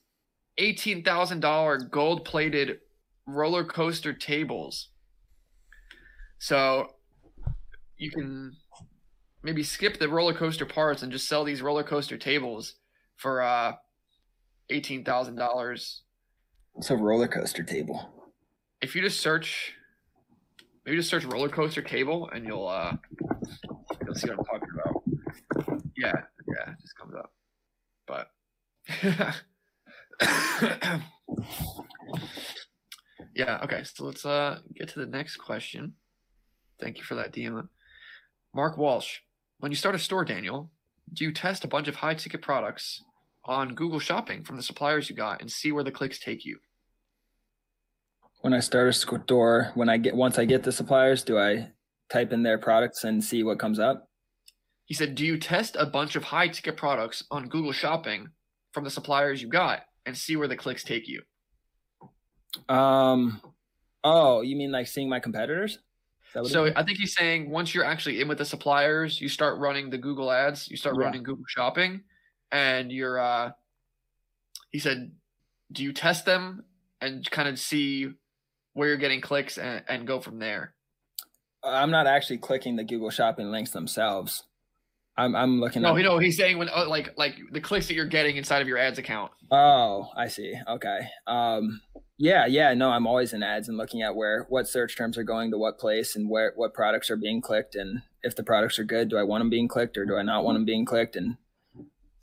eighteen thousand dollar gold plated roller coaster tables. So you can maybe skip the roller coaster parts and just sell these roller coaster tables for uh eighteen thousand dollars. It's a roller coaster table. If you just search, maybe just search roller coaster table and you'll uh you'll see what I'm talking about. Yeah, yeah, it just comes up. But [coughs] yeah, okay. So let's uh get to the next question. Thank you for that, Dima. Mark Walsh, when you start a store, Daniel, do you test a bunch of high ticket products on Google Shopping from the suppliers you got and see where the clicks take you? When I start a store, when I get once I get the suppliers, do I type in their products and see what comes up? He said, Do you test a bunch of high ticket products on Google Shopping from the suppliers you got and see where the clicks take you? Um oh, you mean like seeing my competitors? So? I think he's saying once you're actually in with the suppliers, you start running the Google ads, you start Yeah. running Google Shopping, and you're uh he said, Do you test them and kind of see where you're getting clicks and, and go from there? I'm not actually clicking the Google shopping links themselves. I'm I'm looking No, at you know, he's saying when uh, like like the clicks that you're getting inside of your ads account. Oh, I see. Okay. Um yeah, yeah, no, I'm always in ads and looking at where what search terms are going to what place and where what products are being clicked and if the products are good, do I want them being clicked or do I not want mm-hmm. them being clicked and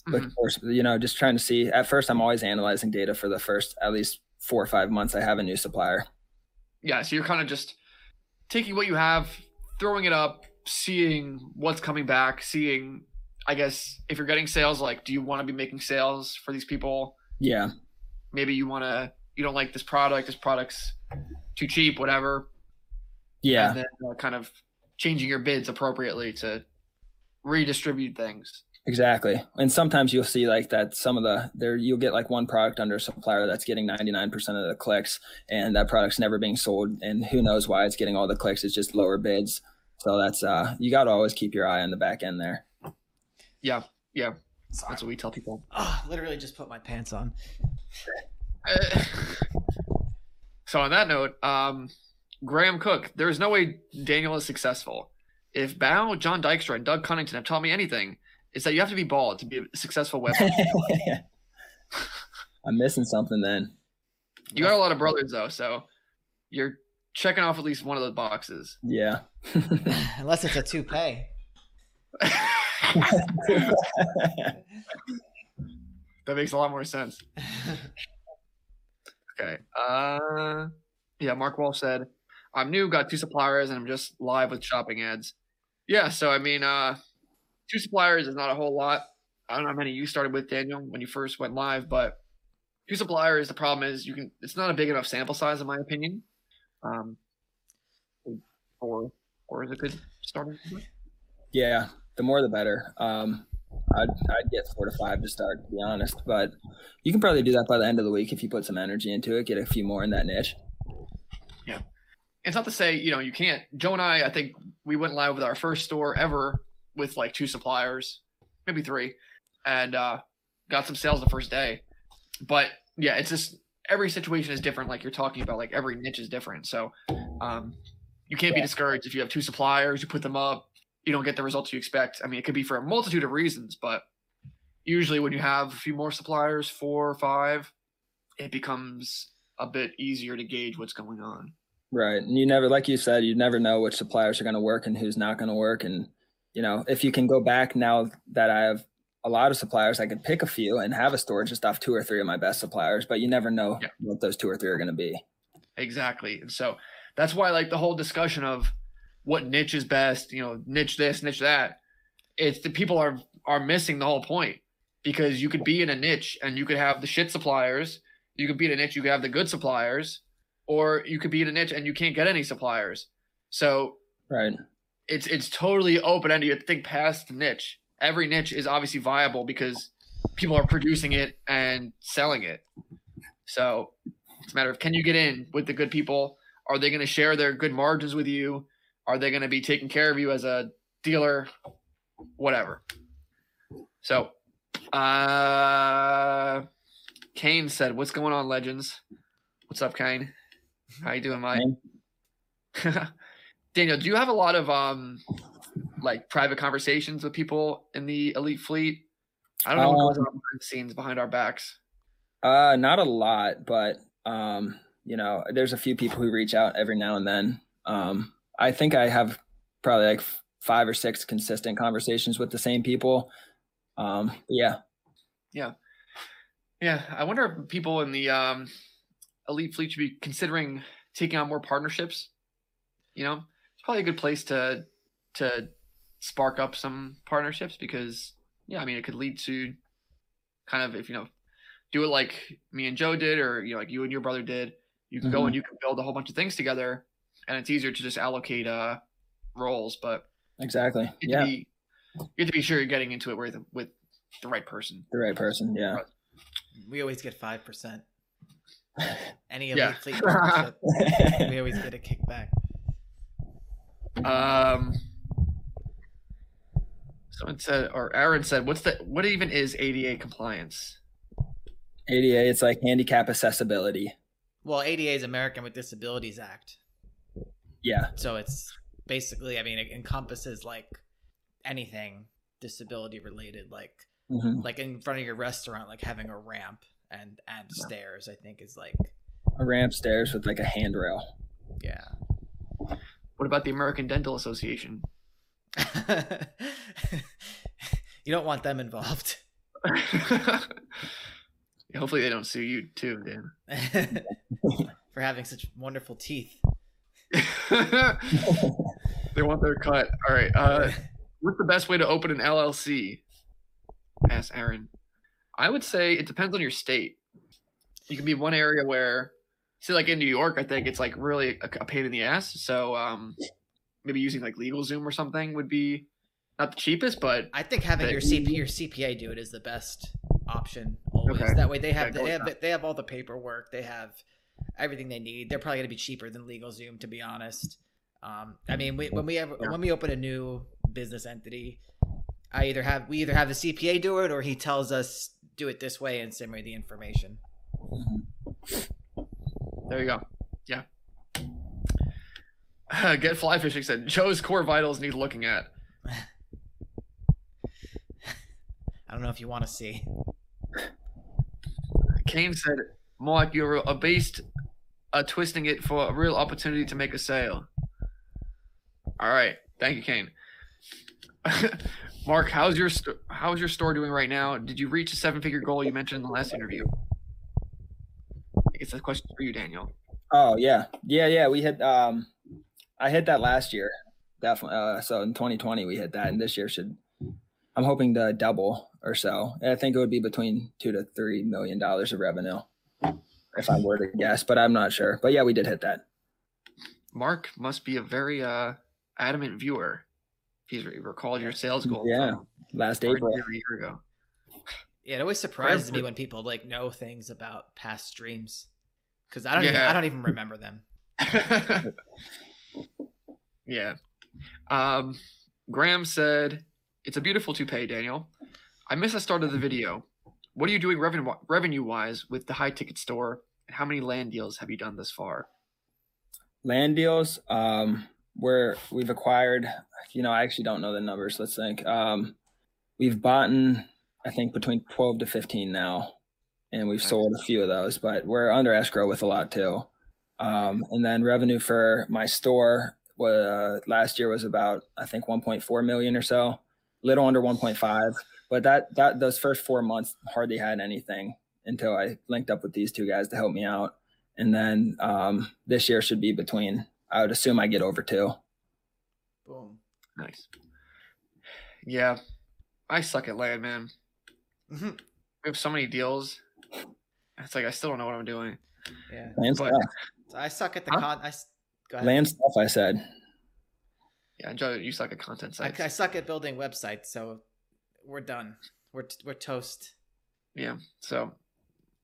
looking mm-hmm. for you know, just trying to see at first I'm always analyzing data for the first at least 4 or 5 months I have a new supplier. yeah so you're kind of just taking what you have throwing it up seeing what's coming back seeing i guess if you're getting sales like do you want to be making sales for these people Yeah. maybe you want to you don't like this product this product's too cheap whatever Yeah. and then uh, kind of changing your bids appropriately to redistribute things Exactly. And sometimes you'll see like that some of the there you'll get like one product under a supplier that's getting 99% of the clicks and that product's never being sold and who knows why it's getting all the clicks it's just lower bids. So that's uh you got to always keep your eye on the back end there. yeah yeah that's what we tell people Oh, literally just put my pants on. Uh, [laughs] so on that note, um, Graham Cook, there is no way Daniel is successful. If BAO, Jon Dykstra, and Doug Cunnington have taught me anything, it's that you have to be bald to be a successful web. [laughs] [laughs] I'm missing something then. you got a lot of brothers though, so you're checking off at least one of those boxes. Yeah. Unless it's a toupee. That makes a lot more sense. Okay. Uh, yeah. Mark Walsh said, I'm new, got two suppliers, and I'm just live with shopping ads. Yeah, so I mean, uh, two suppliers is not a whole lot. I don't know how many you started with, Daniel, when you first went live, but two suppliers. The problem is you can. It's not a big enough sample size, in my opinion. Um, four, four is a good starting point. Yeah, the more the better. Um, I'd, I'd get four to five to start, to be honest. But you can probably do that by the end of the week if you put some energy into it, get a few more in that niche. Yeah. It's not to say, you know, you can't. Joe and I, I think we went live with our first store ever with like two suppliers, maybe three, and uh, got some sales the first day. But yeah, it's just every situation is different. Like you're talking about, like every niche is different. So um, you can't be discouraged if you have two suppliers, you put them up, you don't get the results you expect. I mean, it could be for a multitude of reasons, but usually when you have a few more suppliers, four or five, it becomes a bit easier to gauge what's going on. Right. And you never, like you said, you never know which suppliers are going to work and who's not going to work. And, you know, if you can go back now that I have a lot of suppliers, I could pick a few and have a store just off two or three of my best suppliers, but you never know yeah. what those two or three are going to be. Exactly. And so that's why, like, the whole discussion of, what niche is best, you know, niche this, niche that. It's the people are are missing the whole point because you could be in a niche and you could have the shit suppliers, you could be in a niche, you could have the good suppliers, or you could be in a niche and you can't get any suppliers. So right, it's it's totally open ended. You have to think past the niche. Every niche is obviously viable because people are producing it and selling it. So it's a matter of can you get in with the good people? Are they going to share their good margins with you? Are they going to be taking care of you as a dealer? Whatever. So, uh, Kane said, "What's going on, legends? What's up, Kane? How you doing, Mike?" [laughs] Daniel, do you have a lot of um, like private conversations with people in the elite fleet? I don't know um, what goes on behind the scenes behind our backs. Uh, not a lot, but um, you know, there's a few people who reach out every now and then. Um, I think I have probably like five or six consistent conversations with the same people. Um, yeah. Yeah. Yeah. I wonder if people in the um, elite fleet should be considering taking on more partnerships. You know, it's probably a good place to to spark up some partnerships because yeah, I mean it could lead to kind of if you know do it like me and Joe did or you know like you and your brother did. You can mm-hmm. go and you can build a whole bunch of things together and it's easier to just allocate uh roles. But exactly, you yeah, be, you have to be sure you're getting into it with with the right person. The right person, yeah. We always get five percent. [laughs] Any elite yeah. fleet partnership, [laughs] we always get a kickback. Um. Someone said, or Aaron said, "What's the what even is ADA compliance?" ADA, it's like handicap accessibility. Well, ADA is American with Disabilities Act. Yeah. So it's basically, I mean, it encompasses like anything disability related, like mm-hmm. like in front of your restaurant, like having a ramp and and yeah. stairs. I think is like a ramp, stairs with like a handrail. Yeah. What about the American Dental Association? [laughs] you don't want them involved. [laughs] Hopefully, they don't sue you too, Dan. [laughs] For having such wonderful teeth. [laughs] they want their cut. All right. Uh, what's the best way to open an LLC? Ask Aaron. I would say it depends on your state. You can be one area where, see, like in New York, I think it's like really a, a pain in the ass. So um, maybe using like LegalZoom or something would be not the cheapest, but I think having your CP your CPA do it is the best option always. Okay. That way they have, okay, they have they have all the paperwork. They have everything they need. They're probably going to be cheaper than LegalZoom, to be honest. Um, I mean, we, when we have when we open a new business entity, I either have we either have the CPA do it or he tells us do it this way and send me the information. There you go. Yeah. [sighs] Get fly fishing said Joe's core vitals need looking at. [laughs] I don't know if you want to see. [laughs] Kane said Mike, you're a beast uh, twisting it for a real opportunity to make a sale. All right. Thank you, Kane. [laughs] Mark, how's your st- how's your store doing right now? Did you reach a seven figure goal you mentioned in the last interview? I guess that's a question for you, Daniel. Oh yeah, yeah, yeah. We hit. um I hit that last year, definitely. Uh, so in 2020 we hit that, and this year should. I'm hoping to double or so. I think it would be between two to three million dollars of revenue, if I were to guess, but I'm not sure. But yeah, we did hit that. Mark must be a very uh, adamant viewer. If he's recalled your sales goal. Yeah, last April. a year ago. Yeah, it always surprises me when people like know things about past streams because I don't even, I don't even remember them. [laughs] yeah. Um, Graham said, "It's a beautiful toupee, Daniel. I missed the start of the video. What are you doing revenue revenue wise with the high ticket store? And how many land deals have you done thus far? land deals um where we've acquired you know i actually don't know the numbers let's think um we've bought in i think between 12 to 15 now and we've Nice. sold a few of those but we're under escrow with a lot too um and then revenue for my store uh, last year was about i think 1.4 million or so little under 1.5 but that that those first four months hardly had anything until i linked up with these two guys to help me out and then um, this year should be between. I would assume I get over two. Boom. Nice. Yeah, I suck at land, man. Mhm. We have so many deals. It's like I still don't know what I'm doing. Yeah. Land But- stuff. I suck at the Huh? con. I s- go ahead. Land stuff. I said. Yeah, Joe, you suck at content I, sites. I suck at building websites, so we're done. We're we're toast. Yeah, so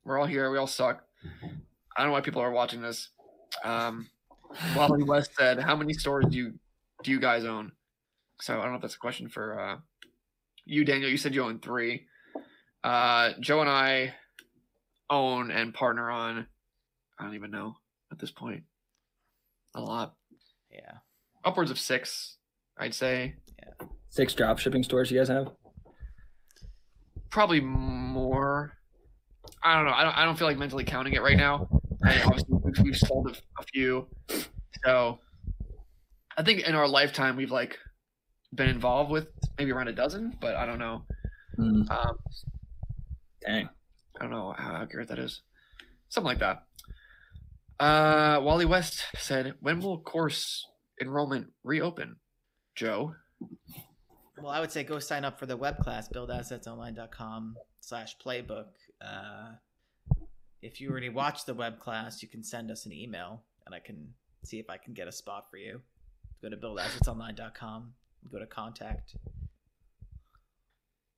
we're all here. We all suck. I don't know why people are watching this. Um, Wally West said, "How many stores do you do you guys own?" So I don't know if that's a question for uh, you, Daniel. You said you own three. Uh, Joe and I own and partner on. I don't even know at this point. A lot, Yeah. upwards of six, I'd say. Yeah. Six drop shipping stores you guys have. Probably more. I don't know. I don't. I don't feel like mentally counting it right now. [laughs] And obviously, we've, we've sold a, a few, so I think in our lifetime we've like been involved with maybe around a dozen, but I don't know. Hmm, Um, dang. I don't know how accurate that is. Something like that. Uh, Wally West said, "When will course enrollment reopen?" Joe. Well, I would say go sign up for the web class, buildassetsonline.com slash playbook. Uh, if you already watched the web class, you can send us an email and I can see if I can get a spot for you. Go to buildassetsonline.com, go to contact.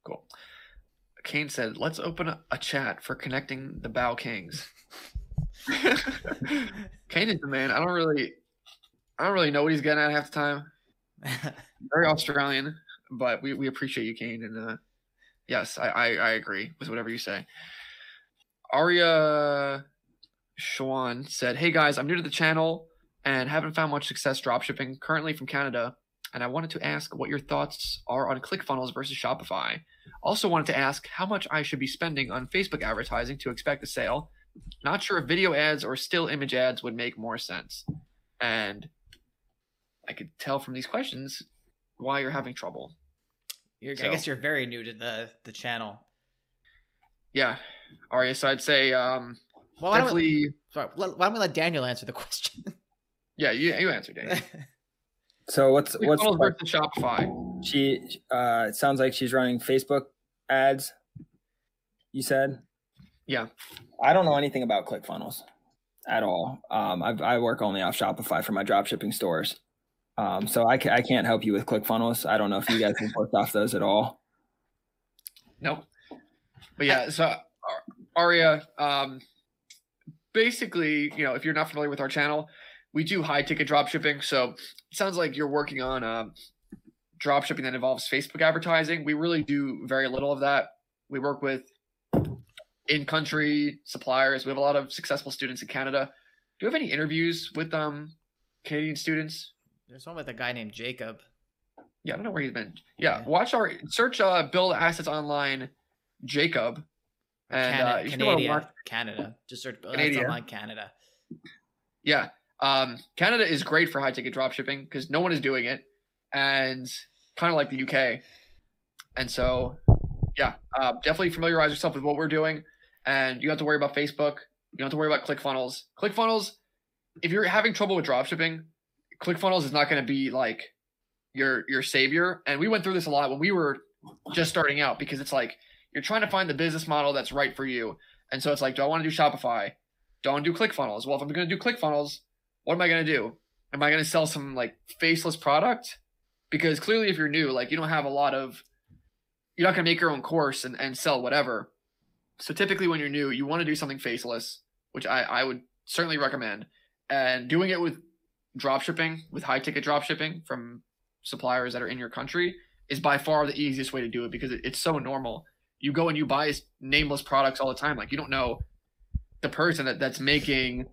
Cool. Kane said, "Let's open a, a chat for connecting the BAO Kings." [laughs] Kane is the man. I don't really, I don't really know what he's getting at half the time. [laughs] Very Australian, but we, we appreciate you, Kane. And uh, yes, I, I I agree with whatever you say. Aria Schwan said, "Hey guys, I'm new to the channel and haven't found much success dropshipping. Currently from Canada, and I wanted to ask what your thoughts are on ClickFunnels versus Shopify. Also wanted to ask how much I should be spending on Facebook advertising to expect a sale. Not sure if video ads or still image ads would make more sense. And I could tell from these questions why you're having trouble. You're, I guess you're very new to the, the channel. Yeah, Arya. So I'd say um, Well, why don't, we, definitely. sorry, why don't we let Daniel answer the [laughs] question? Yeah, you you answered it. [laughs] So what's what's ClickFunnels versus Shopify. she? Uh, it sounds like she's running Facebook ads. You said. Yeah. I don't know anything about ClickFunnels at all. Um, I, I work only off Shopify for my drop shipping stores. Um, so I, I can't help you with ClickFunnels. I don't know if you guys have worked off those at all. Nope. But yeah, so Aria, um, basically, you know, if you're not familiar with our channel, we do high ticket drop shipping. So it sounds like you're working on um, drop shipping that involves Facebook advertising. We really do very little of that. We work with in country suppliers. We have a lot of successful students in Canada. Do you have any interviews with um, Canadian students? There's one with a guy named Jacob. Yeah, I don't know where he's been. Yeah, Yeah. watch our search uh build assets online Jacob. And Cana- uh, if you wanna Canada, mark- Canada. Just search Build Canada. Assets Online Canada. yeah. Um Canada is great for high ticket drop shipping because no one is doing it. And kind of like the UK. And so yeah, uh, definitely familiarize yourself with what we're doing. And you don't have to worry about Facebook. You don't have to worry about ClickFunnels. ClickFunnels, if you're having trouble with drop shipping, ClickFunnels is not going to be like your your savior. And we went through this a lot when we were just starting out because it's like you're trying to find the business model that's right for you. And so it's like, do I want to do Shopify? Do I want to do ClickFunnels? Well, if I'm going to do ClickFunnels, what am I going to do? Am I going to sell some like faceless product? Because clearly, if you're new, like you don't have a lot of, you're not going to make your own course and, and sell whatever. So typically, when you're new, you want to do something faceless, which I, I would certainly recommend. And doing it with drop shipping, with high ticket drop shipping from suppliers that are in your country, is by far the easiest way to do it because it, it's so normal. You go and you buy nameless products all the time. Like you don't know the person that, that's making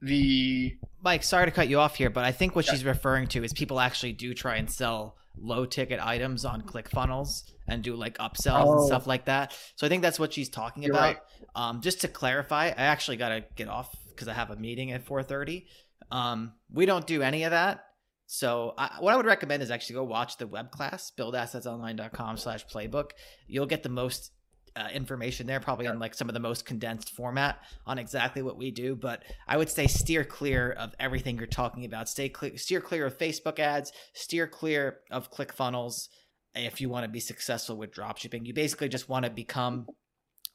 the Mike, sorry to cut you off here, but I think what yeah. she's referring to is people actually do try and sell low ticket items on ClickFunnels and do like upsells oh. and stuff like that. So I think that's what she's talking You're about. Right. Um, just to clarify, I actually got to get off because I have a meeting at 4:30. Um, we don't do any of that. So I, what I would recommend is actually go watch the web class, buildassetsonline.com slash playbook. You'll get the most uh, information there, probably in like some of the most condensed format on exactly what we do. But I would say steer clear of everything you're talking about. Stay clear, steer clear of Facebook ads. Steer clear of ClickFunnels if you want to be successful with dropshipping. You basically just want to become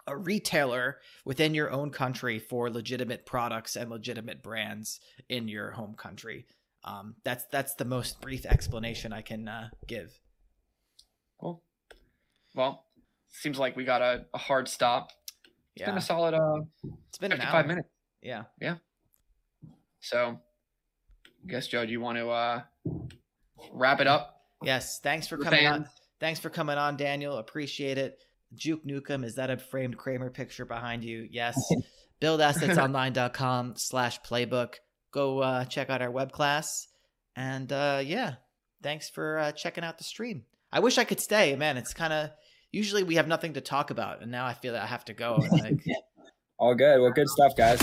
a retailer within your own country for legitimate products and legitimate brands in your home country. Um, that's that's the most brief explanation I can uh, give. Cool. Well, seems like we got a, a hard stop. It's yeah. been a solid uh it's been 55 minutes. Yeah. Yeah. So I guess Joe, do you want to uh wrap it up? Yes. Thanks for coming fans. on. Thanks for coming on, Daniel. Appreciate it. Juke Nukem, is that a framed Kramer picture behind you? Yes. [laughs] Buildassetsonline.com [laughs] slash playbook. Go uh, check out our web class. And uh, yeah, thanks for uh, checking out the stream. I wish I could stay. Man, it's kind of usually we have nothing to talk about, and now I feel that I have to go. Like, [laughs] All good. Well, good stuff, guys.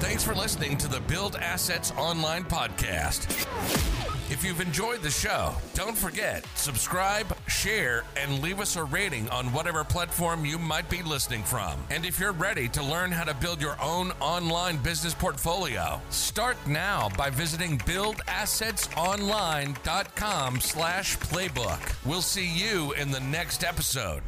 Thanks for listening to the Build Assets Online podcast. If you've enjoyed the show, don't forget, subscribe, share, and leave us a rating on whatever platform you might be listening from. And if you're ready to learn how to build your own online business portfolio, start now by visiting buildassetsonline.com slash playbook. We'll see you in the next episode.